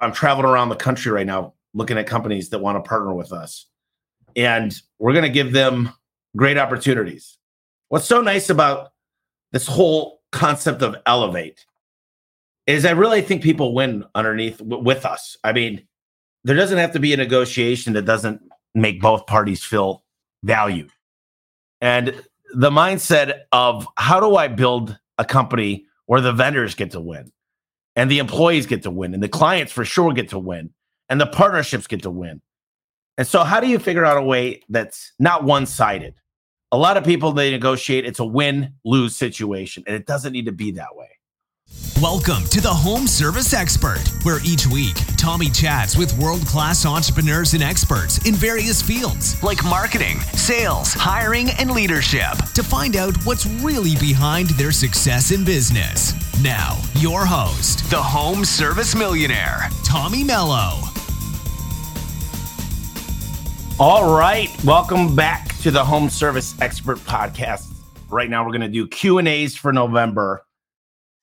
I'm traveling around the country right now looking at companies that want to partner with us. And we're going to give them great opportunities. What's so nice about this whole concept of elevate is I really think people win underneath w- with us. I mean, there doesn't have to be a negotiation that doesn't make both parties feel valued. And the mindset of how do I build a company where the vendors get to win and the employees get to win and the clients for sure get to win and the partnerships get to win. And so, how do you figure out a way that's not one sided? A lot of people, they negotiate, it's a win lose situation, and it doesn't need to be that way. Welcome to the Home Service Expert, where each week Tommy chats with world class entrepreneurs and experts in various fields like marketing, sales, hiring, and leadership to find out what's really behind their success in business. Now, your host, the Home Service Millionaire, Tommy Mello. All right, welcome back to the Home Service Expert Podcast. Right now, we're going to do Q and A's for November.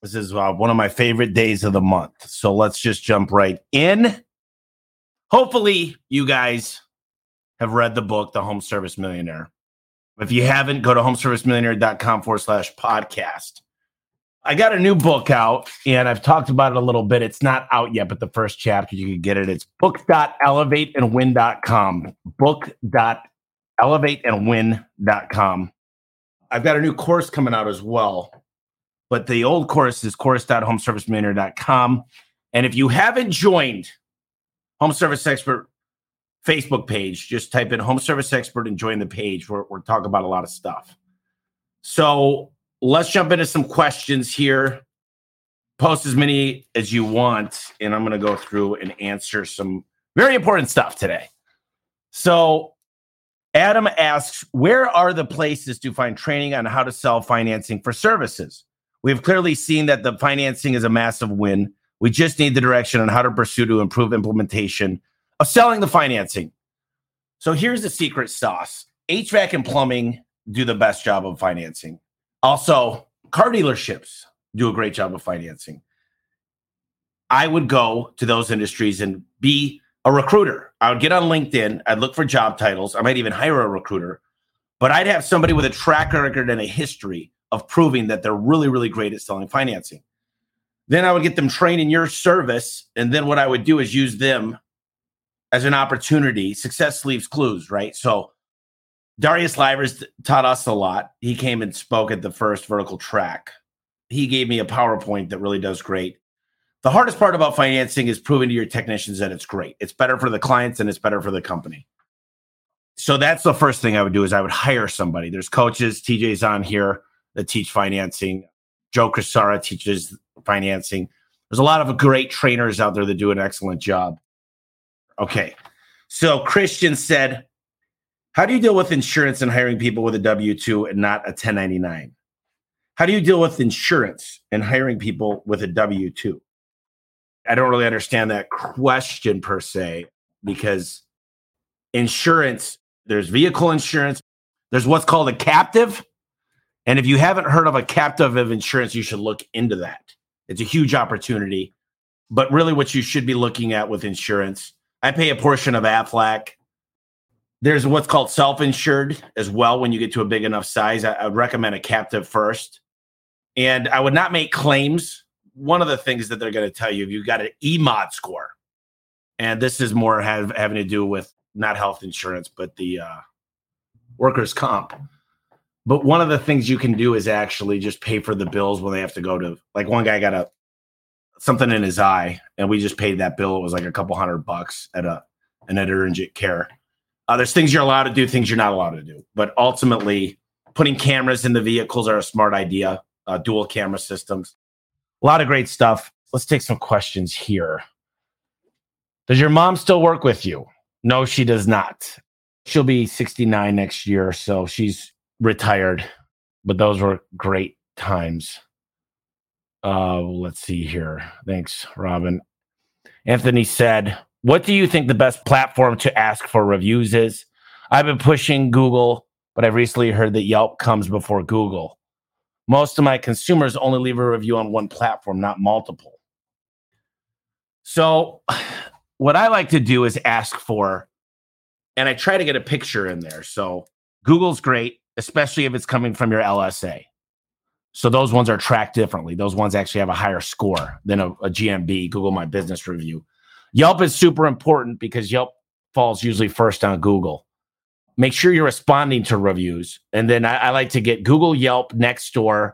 This is uh, one of my favorite days of the month. So let's just jump right in. Hopefully, you guys have read the book, The Home Service Millionaire. If you haven't, go to homeservicemillionaire.com forward slash podcast. I got a new book out and I've talked about it a little bit. It's not out yet, but the first chapter, you can get it. It's book.elevateandwin.com. Book.elevateandwin.com. I've got a new course coming out as well but the old course is course.homeservicemillionaire.com. And if you haven't joined Home Service Expert Facebook page, just type in Home Service Expert and join the page. We're, we're talking about a lot of stuff. So let's jump into some questions here. Post as many as you want, and I'm going to go through and answer some very important stuff today. So Adam asks, where are the places to find training on how to sell financing for services? We've clearly seen that the financing is a massive win. We just need the direction on how to pursue to improve implementation of selling the financing. So here's the secret sauce HVAC and plumbing do the best job of financing. Also, car dealerships do a great job of financing. I would go to those industries and be a recruiter. I would get on LinkedIn, I'd look for job titles. I might even hire a recruiter, but I'd have somebody with a track record and a history of proving that they're really, really great at selling financing. Then I would get them trained in your service. And then what I would do is use them as an opportunity. Success leaves clues, right? So Darius Livers taught us a lot. He came and spoke at the first vertical track. He gave me a PowerPoint that really does great. The hardest part about financing is proving to your technicians that it's great. It's better for the clients and it's better for the company. So that's the first thing I would do is I would hire somebody. There's coaches, TJ's on here that teach financing. Joe Crisara teaches financing. There's a lot of great trainers out there that do an excellent job. Okay. So Christian said, How do you deal with insurance and hiring people with a W 2 and not a 1099? How do you deal with insurance and hiring people with a W 2? I don't really understand that question per se because insurance, there's vehicle insurance, there's what's called a captive, and if you haven't heard of a captive of insurance, you should look into that. It's a huge opportunity. But really, what you should be looking at with insurance, I pay a portion of Aflac. There's what's called self insured as well when you get to a big enough size. I, I recommend a captive first. And I would not make claims. One of the things that they're going to tell you, if you've got an EMOD score. And this is more have, having to do with not health insurance, but the uh, workers' comp but one of the things you can do is actually just pay for the bills when they have to go to like one guy got a something in his eye and we just paid that bill. It was like a couple hundred bucks at a an urgent care. Uh, there's things you're allowed to do, things you're not allowed to do. But ultimately, putting cameras in the vehicles are a smart idea. Uh, dual camera systems, a lot of great stuff. Let's take some questions here. Does your mom still work with you? No, she does not. She'll be 69 next year, so she's retired, but those were great times. Uh, let's see here. Thanks, Robin. Anthony said, What do you think the best platform to ask for reviews is? I've been pushing Google, but I've recently heard that Yelp comes before Google. Most of my consumers only leave a review on one platform, not multiple. So, what I like to do is ask for, and I try to get a picture in there. So, Google's great, especially if it's coming from your LSA. So, those ones are tracked differently. Those ones actually have a higher score than a, a GMB, Google My Business Review. Yelp is super important because Yelp falls usually first on Google. Make sure you're responding to reviews. And then I, I like to get Google, Yelp, Nextdoor,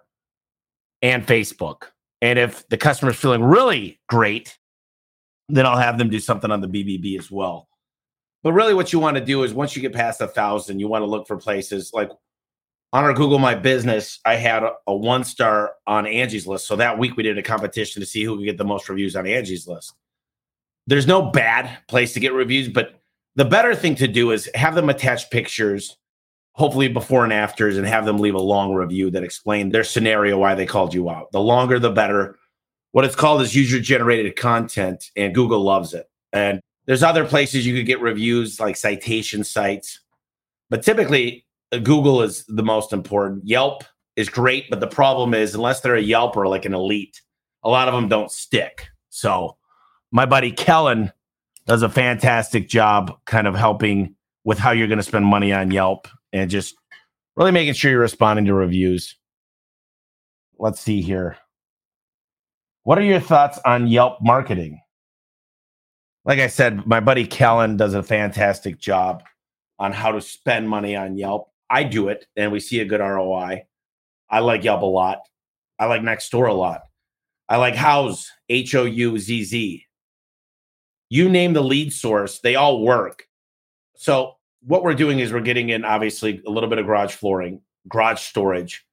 and Facebook. And if the customer's feeling really great, then I'll have them do something on the BBB as well. But really, what you want to do is once you get past a thousand, you want to look for places like on our Google My Business. I had a, a one star on Angie's list. So that week we did a competition to see who could get the most reviews on Angie's list. There's no bad place to get reviews, but the better thing to do is have them attach pictures, hopefully before and afters, and have them leave a long review that explain their scenario, why they called you out. The longer, the better what it's called is user generated content, and Google loves it. And there's other places you could get reviews like citation sites, but typically Google is the most important. Yelp is great, but the problem is unless they're a Yelp or like an elite, a lot of them don't stick. So my buddy Kellen does a fantastic job kind of helping with how you're going to spend money on Yelp and just really making sure you're responding to reviews. Let's see here. What are your thoughts on Yelp marketing? Like I said, my buddy Kellen does a fantastic job on how to spend money on Yelp. I do it and we see a good ROI. I like Yelp a lot. I like Nextdoor a lot. I like Houzz, H O U Z Z. You name the lead source, they all work. So, what we're doing is we're getting in obviously a little bit of garage flooring, garage storage.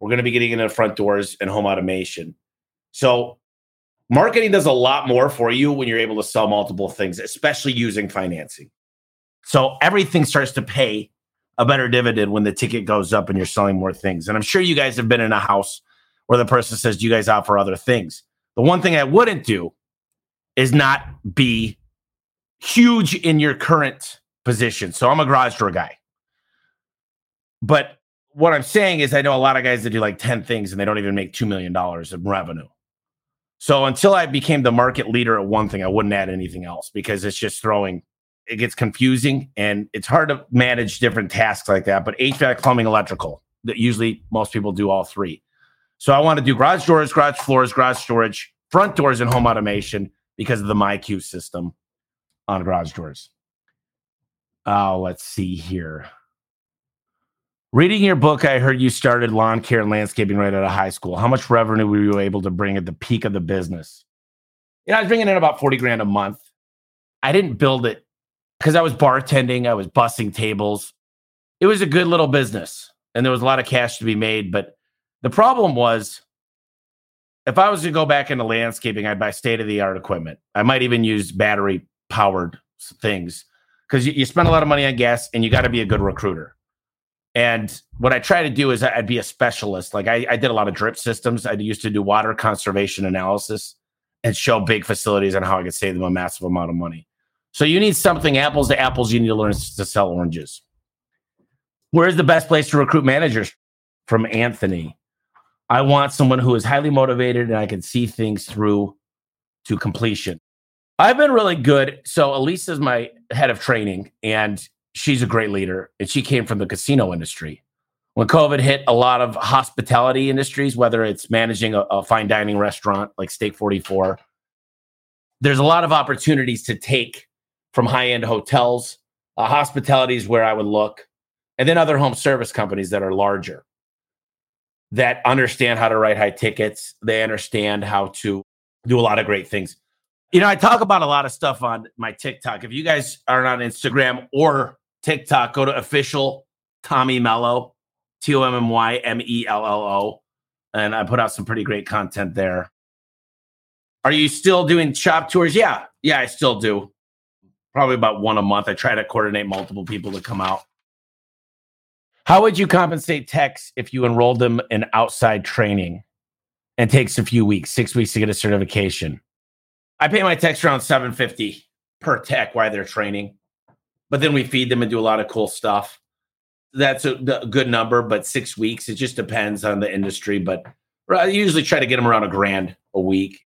We're going to be getting into front doors and home automation. So marketing does a lot more for you when you're able to sell multiple things, especially using financing. So everything starts to pay a better dividend when the ticket goes up and you're selling more things. And I'm sure you guys have been in a house where the person says, Do you guys offer other things? The one thing I wouldn't do is not be huge in your current position. So I'm a garage door guy. But what I'm saying is, I know a lot of guys that do like 10 things and they don't even make $2 million in revenue. So until I became the market leader at one thing, I wouldn't add anything else because it's just throwing. It gets confusing and it's hard to manage different tasks like that. But HVAC, plumbing, electrical, that usually most people do all three. So I want to do garage doors, garage floors, garage storage, front doors, and home automation because of the MyQ system on garage doors. Oh, let's see here. Reading your book, I heard you started lawn care and landscaping right out of high school. How much revenue were you able to bring at the peak of the business? You know, I was bringing in about 40 grand a month. I didn't build it because I was bartending, I was bussing tables. It was a good little business and there was a lot of cash to be made. But the problem was if I was to go back into landscaping, I'd buy state of the art equipment. I might even use battery powered things because you, you spend a lot of money on gas and you got to be a good recruiter. And what I try to do is I'd be a specialist. Like I, I did a lot of drip systems. I used to do water conservation analysis and show big facilities on how I could save them a massive amount of money. So you need something apples to apples. You need to learn to sell oranges. Where's the best place to recruit managers? From Anthony. I want someone who is highly motivated and I can see things through to completion. I've been really good. So Elisa is my head of training, and she's a great leader and she came from the casino industry. When COVID hit, a lot of hospitality industries, whether it's managing a, a fine dining restaurant like Steak 44, there's a lot of opportunities to take from high end hotels. Uh, hospitality is where I would look, and then other home service companies that are larger that understand how to write high tickets. They understand how to do a lot of great things. You know, I talk about a lot of stuff on my TikTok. If you guys aren't on Instagram or TikTok, go to official Tommy Mello, T O M M Y M E L L O. And I put out some pretty great content there. Are you still doing shop tours? Yeah. Yeah, I still do. Probably about one a month. I try to coordinate multiple people to come out. How would you compensate techs if you enrolled them in outside training and takes a few weeks, six weeks to get a certification? I pay my techs around 750 per tech while they're training but then we feed them and do a lot of cool stuff. That's a, a good number, but six weeks. It just depends on the industry. But I usually try to get them around a grand a week.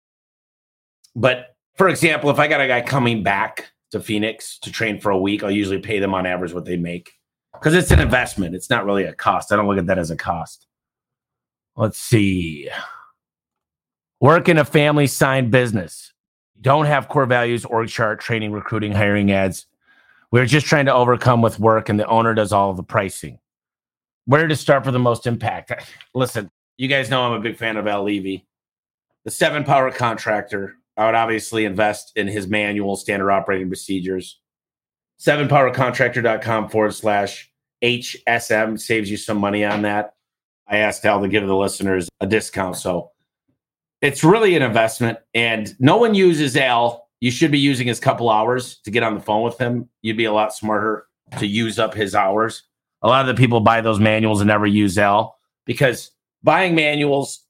But For example, if I got a guy coming back to Phoenix to train for a week, I'll usually pay them on average what they make because it's an investment. It's not really a cost. I don't look at that as a cost. Let's see. Work in a family signed business. Don't have core values, org chart, training, recruiting, hiring ads. We're just trying to overcome with work, and the owner does all of the pricing. Where to start for the most impact? Listen, you guys know I'm a big fan of Al Levi. The seven power contractor, I would obviously invest in his manual, standard operating procedures. Sevenpowercontractor.com forward slash HSM saves you some money on that. I asked Al to give the listeners a discount. So it's really an investment. And no one uses Al. You should be using his couple hours to get on the phone with him. You'd be a lot smarter to use up his hours. A lot of the people buy those manuals and never use Al because buying manuals,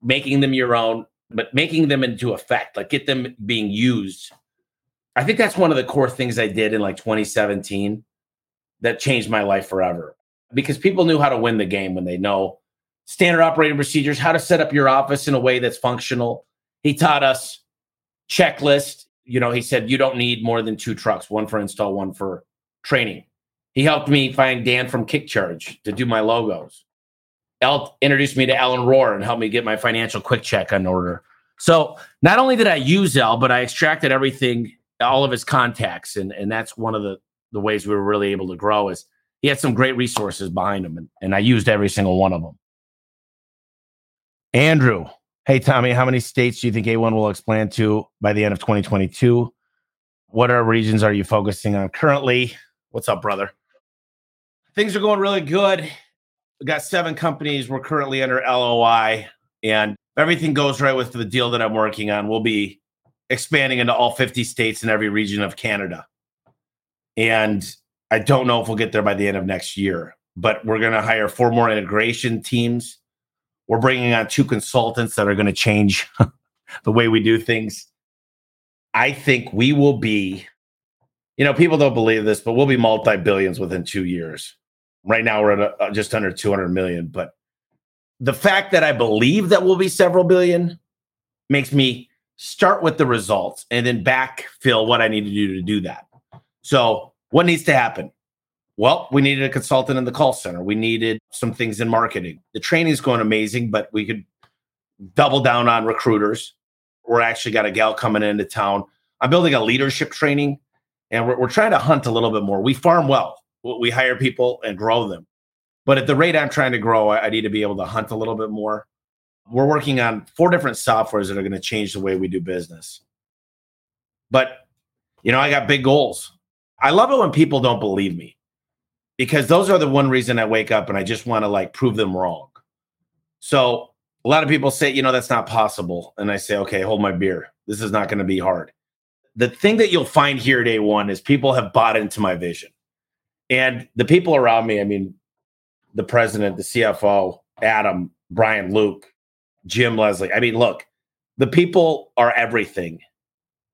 making them your own, but making them into effect, like get them being used. I think that's one of the core things I did in like 2017 that changed my life forever because people knew how to win the game when they know standard operating procedures, how to set up your office in a way that's functional. He taught us checklist. You know, he said you don't need more than two trucks, one for install, one for training. He helped me find Dan from Kick Charge to do my logos. El introduced me to Ellen Rohr and helped me get my financial quick check on order. So not only did I use Al, but I extracted everything, all of his contacts, and and that's one of the the ways we were really able to grow is he had some great resources behind him, and, and I used every single one of them. Andrew, hey Tommy, how many states do you think A1 will expand to by the end of 2022? What are regions are you focusing on currently? What's up, brother? Things are going really good. We got seven companies. We're currently under LOI, and everything goes right with the deal that I'm working on, we'll be expanding into all 50 states and every region of Canada. And I don't know if we'll get there by the end of next year, but we're going to hire four more integration teams. We're bringing on two consultants that are going to change the way we do things. I think we will be, you know, people don't believe this, but we'll be multi billions within two years. Right now, we're at a, uh, just under 200 million. But the fact that I believe that we'll be several billion makes me start with the results and then backfill what I need to do to do that. So, what needs to happen? Well, we needed a consultant in the call center. We needed some things in marketing. The training is going amazing, but we could double down on recruiters. We're actually got a gal coming into town. I'm building a leadership training and we're, we're trying to hunt a little bit more. We farm well, we hire people and grow them. But at the rate I'm trying to grow, I, need to be able to hunt a little bit more. We're working on four different softwares that are going to change the way we do business. But, you know, I got big goals. I love it when people don't believe me because those are the one reason I wake up and I just want to like prove them wrong. So a lot of people say, you know, that's not possible. And I say, okay, hold my beer. This is not going to be hard. The thing that you'll find here day one is people have bought into my vision. And the people around me, I mean, the president, the CFO, Adam, Brian, Luke, Jim, Leslie. I mean, look, the people are everything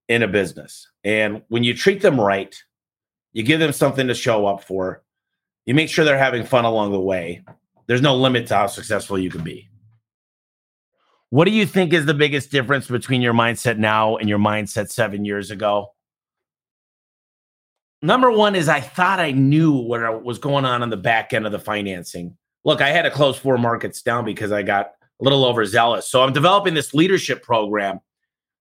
in a business. And when you treat them right, you give them something to show up for, you make sure they're having fun along the way. There's no limit to how successful you can be. What do you think is the biggest difference between your mindset now and your mindset seven years ago? Number one is I thought I knew what was going on on the back end of the financing. Look, I had to close four markets down because I got a little overzealous. So I'm developing this leadership program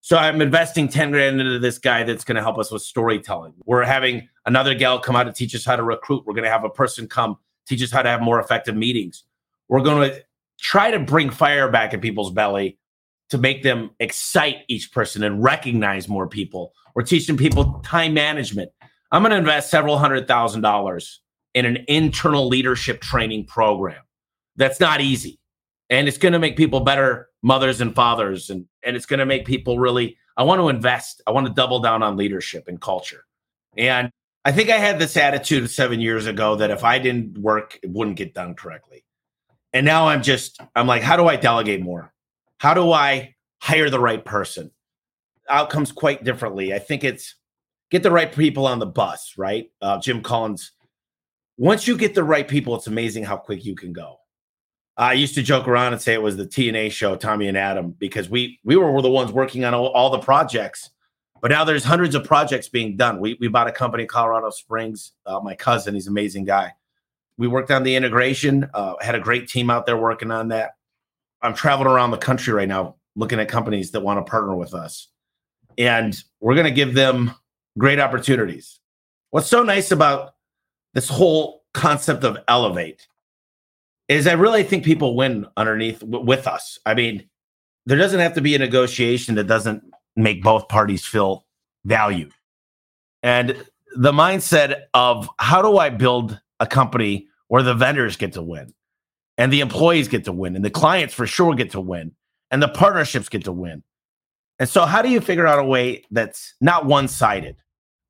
so I'm investing 10 grand into this guy that's going to help us with storytelling. We're having another gal come out to teach us how to recruit. We're going to have a person come teach us how to have more effective meetings. We're going to try to bring fire back in people's belly to make them excite each person and recognize more people. We're teaching people time management. I'm going to invest several hundred thousand dollars in an internal leadership training program. That's not easy. And it's going to make people better mothers and fathers and and it's going to make people really i want to invest. I want to double down on leadership and culture. And i think i had this attitude seven years ago that if i didn't work it wouldn't get done correctly. And now i'm just i'm like how do i delegate more? How do i hire the right person? Outcomes quite differently. I think it's get the right people on the bus right uh, jim collins once you get the right people it's amazing how quick you can go I used to joke around and say it was the TNA show, Tommy and Adam, because we we were the ones working on all, all the projects. But now there's hundreds of projects being done. We, we bought a company in Colorado Springs. Uh, my cousin, he's an amazing guy. We worked on the integration, uh, had a great team out there working on that. I'm traveling around the country right now looking at companies that want to partner with us. And we're going to give them great opportunities. What's so nice about this whole concept of elevate is I really think people win underneath w- with us. I mean, there doesn't have to be a negotiation that doesn't make both parties feel valued. And the mindset of how do I build a company where the vendors get to win and the employees get to win and the clients for sure get to win and the partnerships get to win. And so, how do you figure out a way that's not one sided?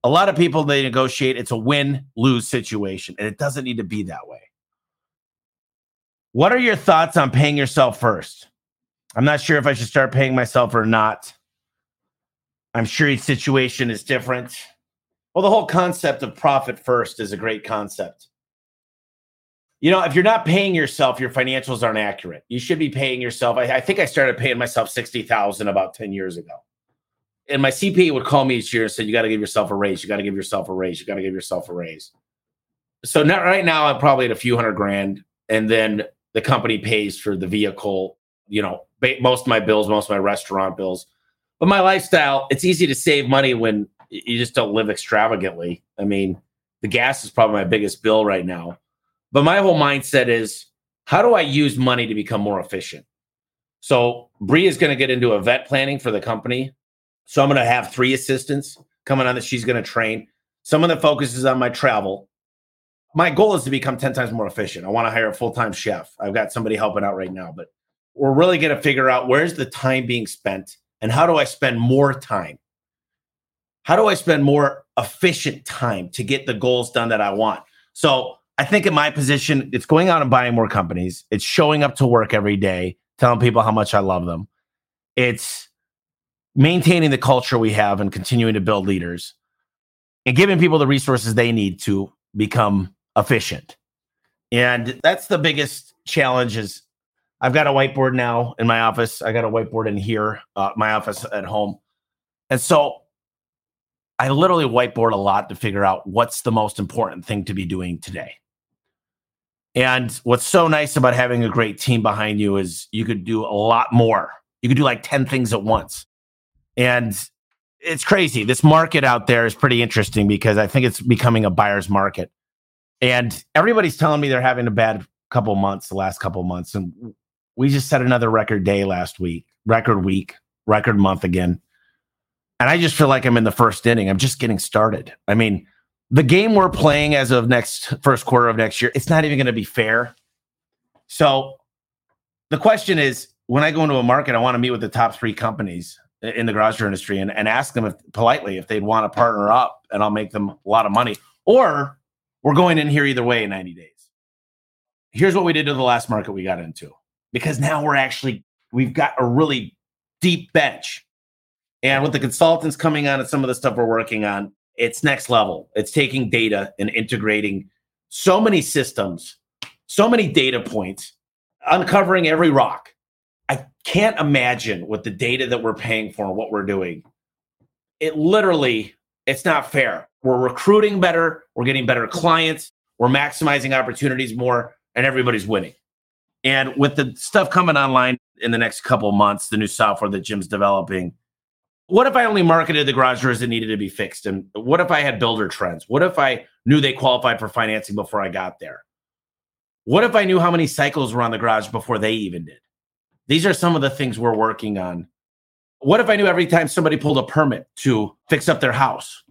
A lot of people, they negotiate, it's a win lose situation, and it doesn't need to be that way. What are your thoughts on paying yourself first? I'm not sure if I should start paying myself or not. I'm sure each situation is different. Well, the whole concept of profit first is a great concept. You know, if you're not paying yourself, your financials aren't accurate. You should be paying yourself. I, I think I started paying myself sixty thousand about ten years ago, and my CPA would call me each year and say, "You got to give yourself a raise. You got to give yourself a raise. You got to give yourself a raise." So not right now, I'm probably at a few hundred grand, and then the company pays for the vehicle. You know, most of my bills, most of my restaurant bills, but my lifestyle. It's easy to save money when you just don't live extravagantly. I mean, the gas is probably my biggest bill right now but my whole mindset is how do I use money to become more efficient? So Bree is going to get into event planning for the company. So I'm going to have three assistants coming on that she's going to train. Someone that focuses on my travel. My goal is to become 10 times more efficient. I want to hire a full-time chef. I've got somebody helping out right now, but we're really going to figure out where's the time being spent and how do I spend more time? How do I spend more efficient time to get the goals done that I want? So I think in my position, it's going out and buying more companies. It's showing up to work every day, telling people how much I love them. It's maintaining the culture we have and continuing to build leaders and giving people the resources they need to become efficient. And that's the biggest challenge is I've got a whiteboard now in my office. I got a whiteboard in here, uh, my office at home. And so I literally whiteboard a lot to figure out what's the most important thing to be doing today. And what's so nice about having a great team behind you is you could do a lot more. You could do like 10 things at once. And it's crazy. This market out there is pretty interesting because I think it's becoming a buyer's market. And everybody's telling me they're having a bad couple months, the last couple months. And we just set another record day last week, record week, record month again. And I just feel like I'm in the first inning. I'm just getting started. I mean, the game we're playing as of next first quarter of next year, it's not even going to be fair. So the question is when I go into a market, I want to meet with the top three companies in the garage door industry and, and ask them if, politely if they'd want to partner up and I'll make them a lot of money. Or we're going in here either way in 90 days. Here's what we did to the last market we got into because now we're actually, we've got a really deep bench. And with the consultants coming on and some of the stuff we're working on, it's next level. It's taking data and integrating so many systems, so many data points, uncovering every rock. Can't imagine with the data that we're paying for and what we're doing. It literally, it's not fair. We're recruiting better, we're getting better clients, we're maximizing opportunities more, and everybody's winning. And with the stuff coming online in the next couple months, the new software that Jim's developing, what if I only marketed the garage doors that needed to be fixed? And what if I had builder trends? What if I knew they qualified for financing before I got there? What if I knew how many cycles were on the garage before they even did? These are some of the things we're working on. What if I knew every time somebody pulled a permit to fix up their house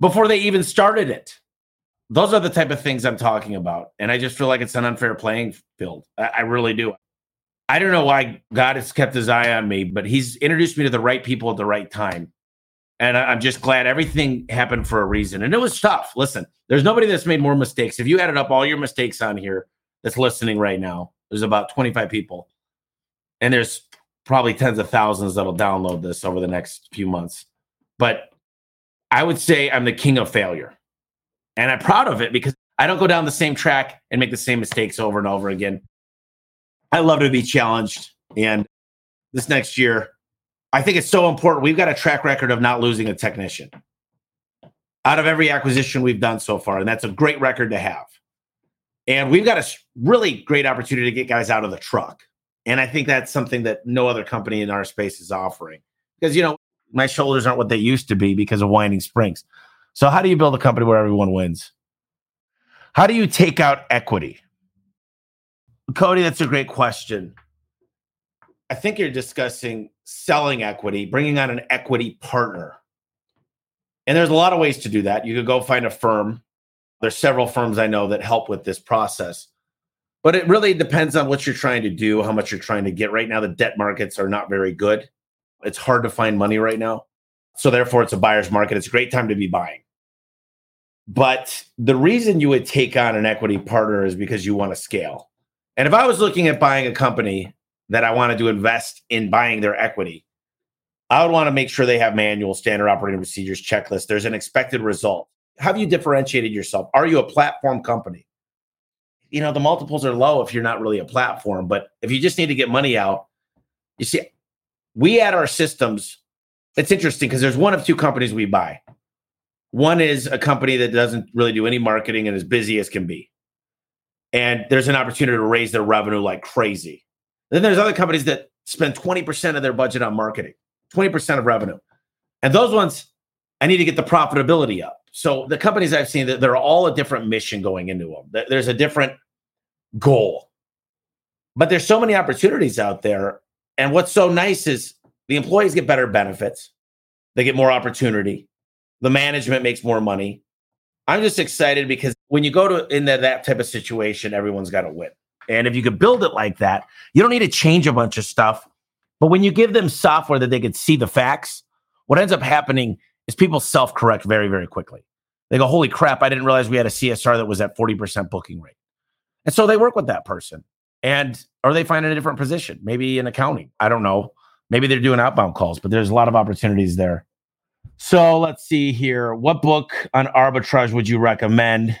before they even started it? Those are the type of things I'm talking about. And I just feel like it's an unfair playing field. I, I really do. I don't know why God has kept his eye on me, but he's introduced me to the right people at the right time. And I'm just glad everything happened for a reason. And it was tough. Listen, there's nobody that's made more mistakes. If you added up all your mistakes on here that's listening right now, there's about 25 people. And there's probably tens of thousands that'll download this over the next few months. But I would say I'm the king of failure. And I'm proud of it because I don't go down the same track and make the same mistakes over and over again. I love to be challenged. And this next year, I think it's so important. We've got a track record of not losing a technician out of every acquisition we've done so far. And that's a great record to have. And we've got a really great opportunity to get guys out of the truck. And I think that's something that no other company in our space is offering. Because, you know, my shoulders aren't what they used to be because of winding springs. So, how do you build a company where everyone wins? How do you take out equity? Cody, that's a great question. I think you're discussing selling equity, bringing on an equity partner. And there's a lot of ways to do that. You could go find a firm. There's several firms I know that help with this process. But it really depends on what you're trying to do, how much you're trying to get. Right now, the debt markets are not very good. It's hard to find money right now. So, therefore, it's a buyer's market. It's a great time to be buying. But the reason you would take on an equity partner is because you want to scale. And if I was looking at buying a company that I wanted to invest in buying their equity, I would want to make sure they have manual standard operating procedures checklist. There's an expected result. Have you differentiated yourself? Are you a platform company? You know, the multiples are low if you're not really a platform, but if you just need to get money out, you see, we add our systems. It's interesting because there's one of two companies we buy. One is a company that doesn't really do any marketing and is busy as can be. And there's an opportunity to raise their revenue like crazy. Then there's other companies that spend 20% of their budget on marketing. 20% of revenue. And those ones, I need to get the profitability up. So the companies I've seen that they're all a different mission going into them. There's a different goal. But there's so many opportunities out there. And what's so nice is the employees get better benefits. They get more opportunity. The management makes more money. I'm just excited because when you go to in that type of situation, everyone's got to win. And if you could build it like that, you don't need to change a bunch of stuff but when you give them software that they can see the facts, what ends up happening is people self correct very, very quickly. They go, Holy crap, I didn't realize we had a CSR that was at 40% booking rate. And so they work with that person and or they find a different position, maybe in accounting. I don't know. Maybe they're doing outbound calls, but there's a lot of opportunities there. So let's see here. What book on arbitrage would you recommend?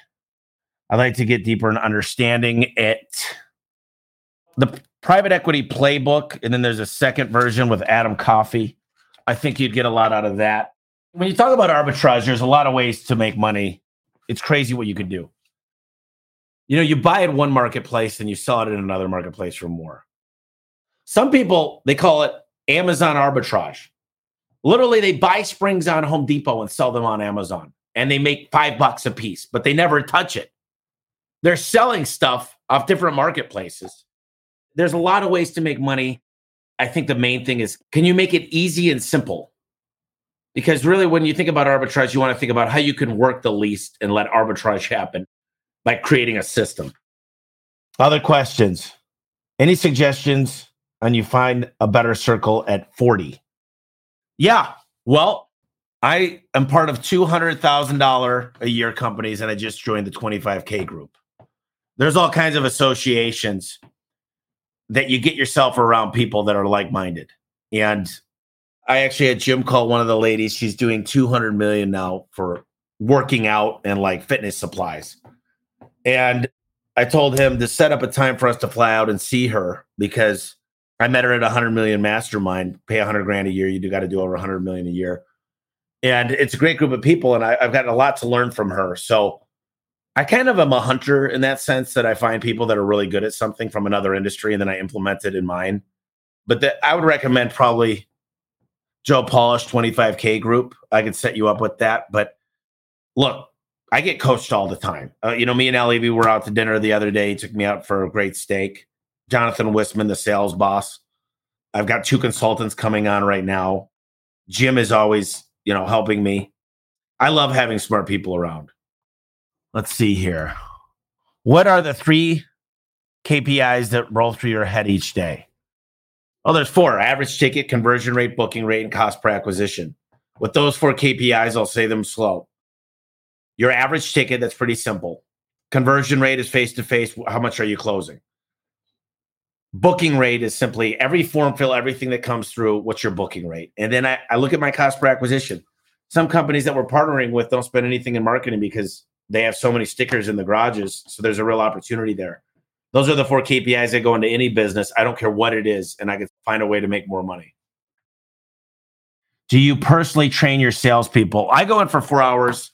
I'd like to get deeper in understanding it. The private equity playbook, and then there's a second version with Adam Coffey. I think you'd get a lot out of that. When you talk about arbitrage, there's a lot of ways to make money. It's crazy what you could do. You know, you buy at one marketplace and you sell it in another marketplace for more. Some people, they call it Amazon arbitrage. Literally, they buy springs on Home Depot and sell them on Amazon, and they make five bucks a piece, but they never touch it. They're selling stuff off different marketplaces there's a lot of ways to make money. I think the main thing is can you make it easy and simple? Because really, when you think about arbitrage, you want to think about how you can work the least and let arbitrage happen by creating a system. Other questions? Any suggestions on you find a better circle at 40? Yeah. Well, I am part of $200,000 a year companies and I just joined the 25K group. There's all kinds of associations that you get yourself around people that are like minded. And I actually had Jim call one of the ladies. She's doing 200 million now for working out and like fitness supplies. And I told him to set up a time for us to fly out and see her because I met her at a 100 million mastermind, pay 100 grand a year. You do got to do over 100 million a year. And it's a great group of people. And I, I've gotten a lot to learn from her. So I kind of am a hunter in that sense that I find people that are really good at something from another industry and then I implement it in mine. But I would recommend probably Joe Polish 25K group. I could set you up with that. But look, I get coached all the time. Uh, you know, me and Ali, we were out to dinner the other day. He took me out for a great steak. Jonathan Wisman, the sales boss. I've got two consultants coming on right now. Jim is always, you know, helping me. I love having smart people around let's see here. What are the three KPIs that roll through your head each day? Oh, there's four average ticket, conversion rate, booking rate, and cost per acquisition. With those four KPIs, I'll say them slow. Your average ticket, that's pretty simple. Conversion rate is face to face. How much are you closing? Booking rate is simply every form fill, everything that comes through, what's your booking rate? And then I, I look at my cost per acquisition. Some companies that we're partnering with don't spend anything in marketing because they have so many stickers in the garages. So there's a real opportunity there. Those are the four KPIs that go into any business. I don't care what it is, and I can find a way to make more money. Do you personally train your salespeople? I go in for four hours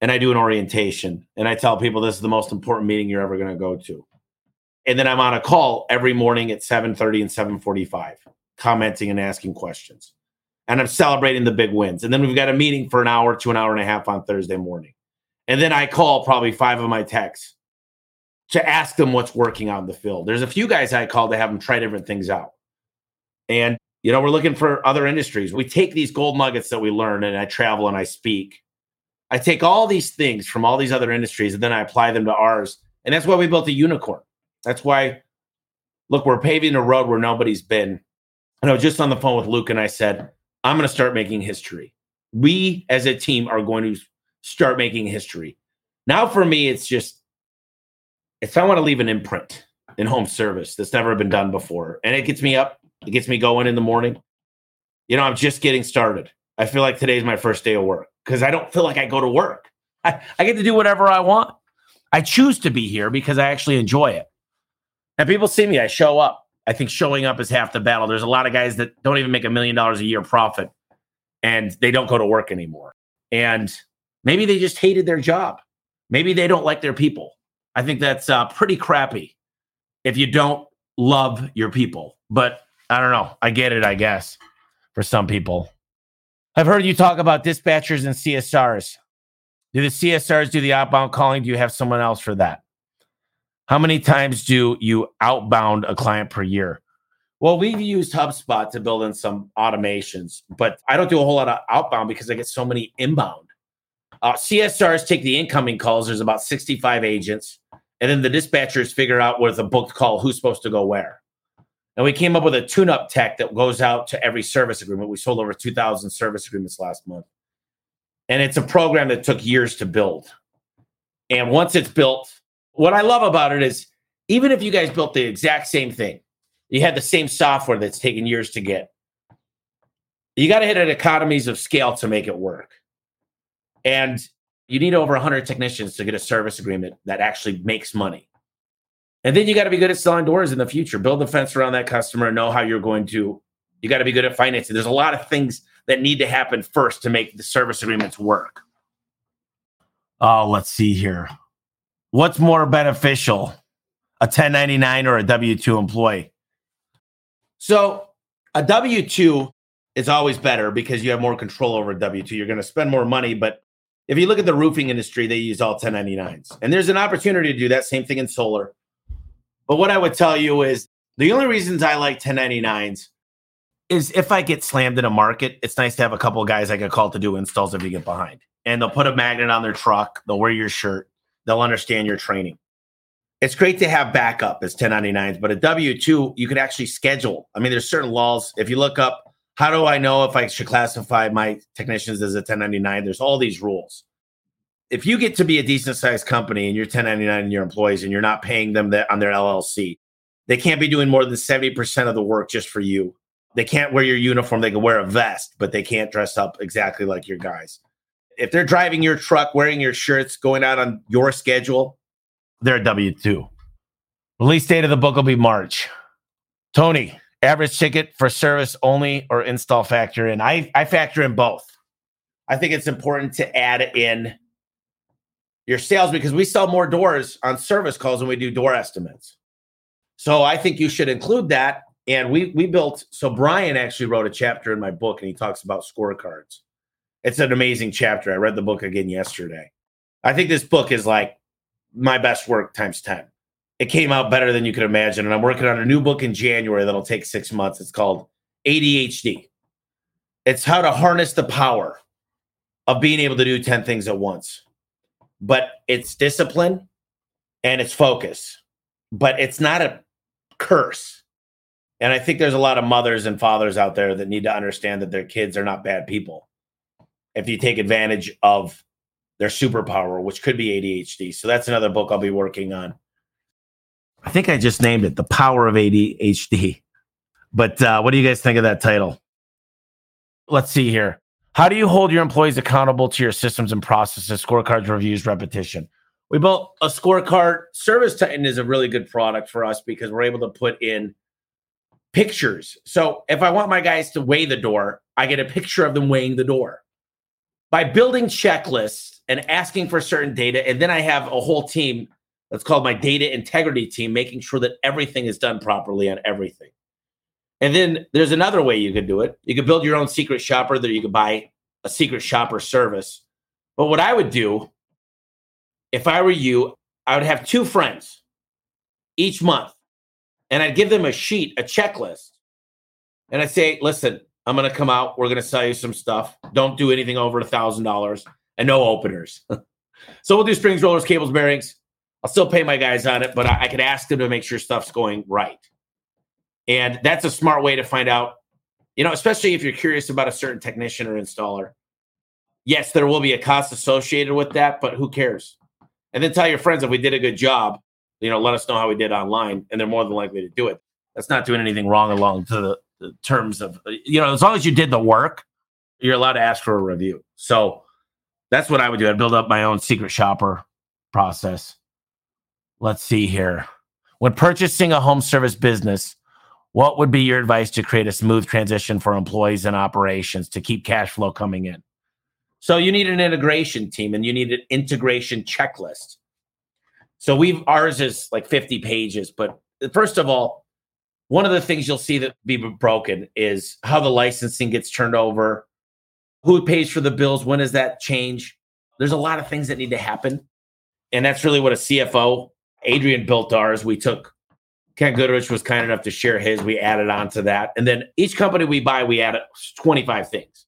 and I do an orientation and I tell people this is the most important meeting you're ever going to go to. And then I'm on a call every morning at 7:30 and 7:45, commenting and asking questions. And I'm celebrating the big wins. And then we've got a meeting for an hour to an hour and a half on Thursday morning. And then I call probably five of my techs to ask them what's working on the field. There's a few guys I call to have them try different things out. And you know, we're looking for other industries. We take these gold nuggets that we learn and I travel and I speak I take all these things from all these other industries and then I apply them to ours. And that's why we built a unicorn. That's why, look, we're paving a road where nobody's been. And I was just on the phone with Luke and I said, I'm going to start making history. We as a team are going to start making history. Now, for me, it's just, if I want to leave an imprint in home service that's never been done before, and it gets me up, it gets me going in the morning. You know, I'm just getting started. I feel like today's my first day of work because I don't feel like I go to work. I, I get to do whatever I want. I choose to be here because I actually enjoy it. And people see me, I show up. I think showing up is half the battle. There's a lot of guys that don't even make a million dollars a year profit and they don't go to work anymore. And maybe they just hated their job. Maybe they don't like their people. I think that's uh, pretty crappy if you don't love your people. But I don't know. I get it, I guess, for some people. I've heard you talk about dispatchers and CSRs. Do the CSRs do the outbound calling? Do you have someone else for that? How many times do you outbound a client per year? Well, we've used HubSpot to build in some automations, but I don't do a whole lot of outbound because I get so many inbound. Uh, CSRs take the incoming calls. There's about 65 agents, and then the dispatchers figure out with a booked call who's supposed to go where. And we came up with a tune up tech that goes out to every service agreement. We sold over 2,000 service agreements last month. And it's a program that took years to build. And once it's built, what I love about it is even if you guys built the exact same thing, you had the same software that's taken years to get, you got to hit at economies of scale to make it work. And you need over 100 technicians to get a service agreement that actually makes money. And then you got to be good at selling doors in the future. Build the fence around that customer. Know how you're going to. You got to be good at financing. There's a lot of things that need to happen first to make the service agreements work. Oh, let's see here. What's more beneficial, a 1099 or a W 2 employee? So, a W 2 is always better because you have more control over a W 2. You're going to spend more money, but if you look at the roofing industry, they use all 1099s. And there's an opportunity to do that same thing in solar. But what I would tell you is the only reasons I like 1099s is if I get slammed in a market, it's nice to have a couple of guys I can call to do installs if you get behind. And they'll put a magnet on their truck, they'll wear your shirt, they'll understand your training. It's great to have backup as 1099s, but a W 2, you could actually schedule. I mean, there's certain laws. If you look up, how do I know if I should classify my technicians as a 1099? There's all these rules if you get to be a decent sized company and you're 1099 and your employees and you're not paying them that on their LLC, they can't be doing more than 70% of the work just for you. They can't wear your uniform. They can wear a vest, but they can't dress up exactly like your guys. If they're driving your truck, wearing your shirts, going out on your schedule, they're a W 2. Release date of the book will be March. Tony, average ticket for service only or install factor in? I, I factor in both. I think it's important to add in your sales because we sell more doors on service calls than we do door estimates. So I think you should include that. And we we built so Brian actually wrote a chapter in my book and he talks about scorecards. It's an amazing chapter. I read the book again yesterday. I think this book is like my best work times 10. It came out better than you could imagine. And I'm working on a new book in January that'll take six months. It's called ADHD. It's how to harness the power of being able to do 10 things at once but it's discipline and it's focus, but it's not a curse. And I think there's a lot of mothers and fathers out there that need to understand that their kids are not bad people. If you take advantage of their superpower, which could be ADHD. So that's another book I'll be working on. I think I just named it The Power of ADHD. But uh, what do you guys think of that title? Let's see here. How do you hold your employees accountable to your systems and processes, scorecards, reviews, repetition? We built a scorecard. Service Titan is a really good product for us because we're able to put in pictures. So if I want my guys to weigh the door, I get a picture of them weighing the door. By building checklists and asking for certain data, and then I have a whole team that's called my data integrity team, making sure that everything is done properly on everything. And then there's another way you could do it. You could build your own secret shopper that you could buy a secret shopper service. But what I would do if I were you, I would have two friends each month and I'd give them a sheet, a checklist. And I'd say, listen, I'm going to come out. We're going to sell you some stuff. Don't do anything over a thousand dollars and no openers. so we'll do springs, rollers, cables, bearings. I'll still pay my guys on it, but I, I could ask them to make sure stuff's going right. And that's a smart way to find out, you know, especially if you're curious about a certain technician or installer. Yes, there will be a cost associated with that, but who cares? And then tell your friends if we did a good job, you know, let us know how we did online, and they're more than likely to do it. That's not doing anything wrong along to the, the terms of, you know, as long as you did the work, you're allowed to ask for a review. So that's what I would do. I'd build up my own secret shopper process. Let's see here. When purchasing a home service business, what would be your advice to create a smooth transition for employees and operations to keep cash flow coming in? So you need an integration team and you need an integration checklist. So we've ours is like 50 pages, but first of all, one of the things you'll see that be broken is how the licensing gets turned over, who pays for the bills, when does that change? There's a lot of things that need to happen. And that's really what a CFO, Adrian built ours. We took Ken Goodrich was kind enough to share his. We added on to that. And then each company we buy, we add 25 things.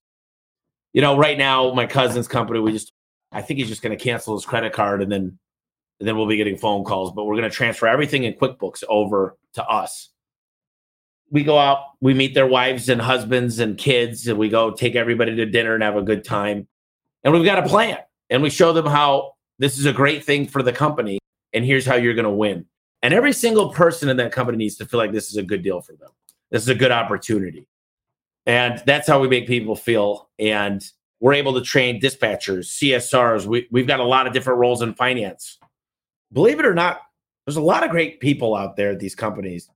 You know, right now, my cousin's company, we just, I think he's just going to cancel his credit card and then, and then we'll be getting phone calls, but we're going to transfer everything in QuickBooks over to us. We go out, we meet their wives and husbands and kids, and we go take everybody to dinner and have a good time. And we've got a plan and we show them how this is a great thing for the company and here's how you're going to win. And every single person in that company needs to feel like this is a good deal for them. This is a good opportunity. And that's how we make people feel. And we're able to train dispatchers, CSRs. We, we've got a lot of different roles in finance. Believe it or not, there's a lot of great people out there at these companies.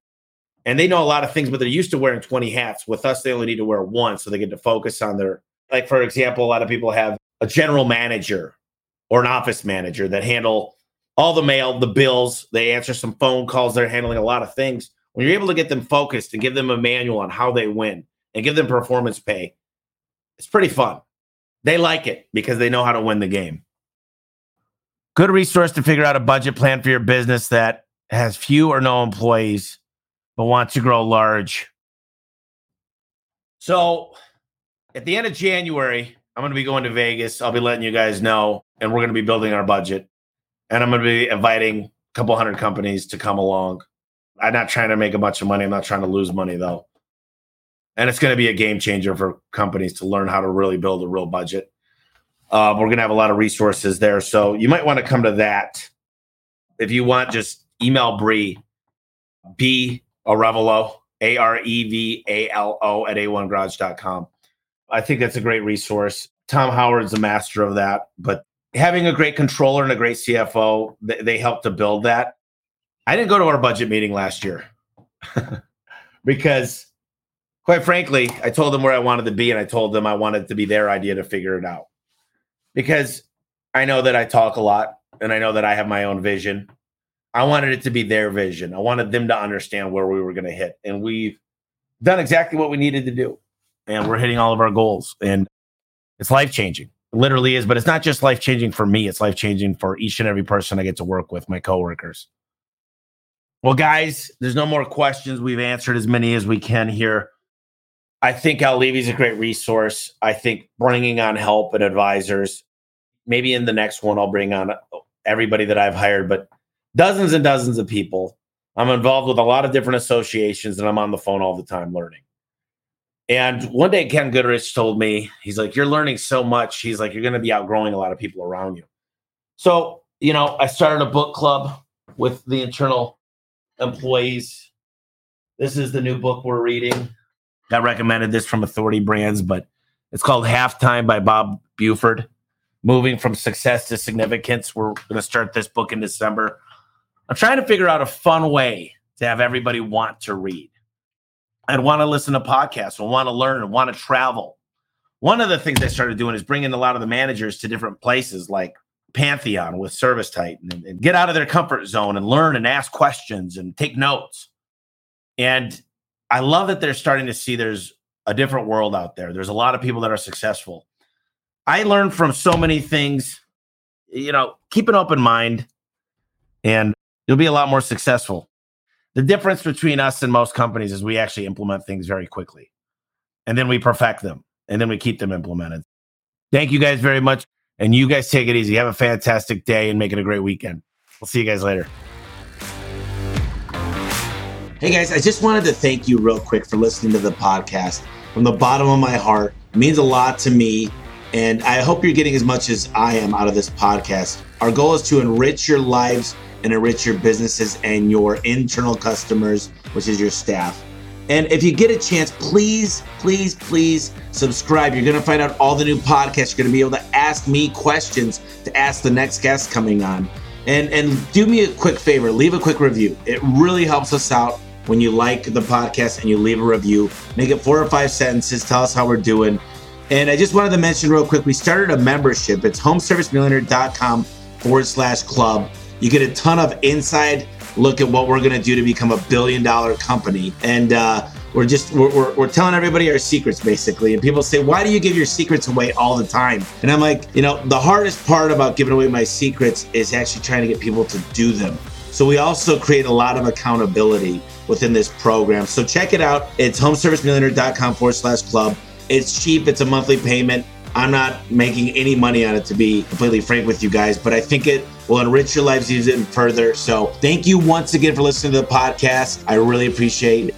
And they know a lot of things, but they're used to wearing 20 hats. With us, they only need to wear one so they get to focus on their, like, for example, a lot of people have a general manager or an office manager that handle all the mail, the bills, they answer some phone calls, they're handling a lot of things. When you're able to get them focused and give them a manual on how they win and give them performance pay, it's pretty fun. They like it because they know how to win the game. Good resource to figure out a budget plan for your business that has few or no employees but wants to grow large. So, at the end of January, I'm going to be going to Vegas. I'll be letting you guys know, and we're going to be building our budget and I'm going to be inviting a couple hundred companies to come along. I'm not trying to make a bunch of money. I'm not trying to lose money though. And it's going to be a game changer for companies to learn how to really build a real budget. Uh, we're going to have a lot of resources there. So you might want to come to that. If you want, just email Bree, B Arevalo, A R E V A L O at a1garage.com. I think that's a great resource. Tom Howard's a master of that, but having a great controller and a great CFO, they, they helped to build that. I didn't go to our budget meeting last year because, quite frankly, I told them where I wanted to be and I told them I wanted to be their idea to figure it out. Because I know that I talk a lot and I know that I have my own vision. I wanted it to be their vision. I wanted them to understand where we were going to hit. And we've done exactly what we needed to do. And we're hitting all of our goals. And it's life changing literally is, but it's not just life changing for me. It's life changing for each and every person I get to work with, my coworkers. Well, guys, there's no more questions. We've answered as many as we can here. I think Al Levi's a great resource. I think bringing on help and advisors. Maybe in the next one, I'll bring on everybody that I've hired, but dozens and dozens of people. I'm involved with a lot of different associations and I'm on the phone all the time learning. And one day, Ken Goodrich told me, he's like, You're learning so much. He's like, You're going to be outgrowing a lot of people around you. So, you know, I started a book club with the internal employees. This is the new book we're reading. Got recommended this from Authority Brands, but it's called Halftime by Bob Buford. Moving from success to significance. We're going to start this book in December. I'm trying to figure out a fun way to have everybody want to read and want to listen to podcasts and want to learn and want to travel. one of the things I started doing is bringing a lot of the managers to different places like Pantheon with Service Titan and, and get out of their comfort zone and learn and ask questions and take notes. And I love that they're starting to see there's a different world out there. There's a lot of people that are successful. I learned from so many things. You know, keep an open mind and you'll be a lot more successful. The difference between us and most companies is we actually implement things very quickly and then we perfect them and then we keep them implemented. Thank you guys very much. And you guys take it easy. Have a fantastic day and make it a great weekend. We'll see you guys later. Hey guys, I just wanted to thank you real quick for listening to the podcast from the bottom of my heart. It means a lot to me. And I hope you're getting as much as I am out of this podcast. Our goal is to enrich your lives and enrich your businesses and your internal customers, which is your staff. And if you get a chance, please, please, please subscribe. You're going to find out all the new podcasts. You're going to be able to ask me questions to ask the next guest coming on. And and do me a quick favor, leave a quick review. It really helps us out when you like the podcast and you leave a review. Make it four or five sentences. Tell us how we're doing. And I just wanted to mention real quick, we started a membership. It's homeservicemillionaire.com forward slash club. You get a ton of inside look at what we're going to do to become a billion dollar company. And uh, we're just we're, we're, we're, telling everybody our secrets basically. And people say why do you give your secrets away all the time? And i'm like you know the hardest part about giving away my secrets is actually trying to get people to do them. So we also create a lot of accountability within this program. So check it out. It's homeservicemillionaire.com forward slash club. It's cheap. It's a monthly payment i'm not making any money on it to be completely frank with you guys but i think it will enrich your lives even further. So thank you once again for listening to the podcast. I really appreciate it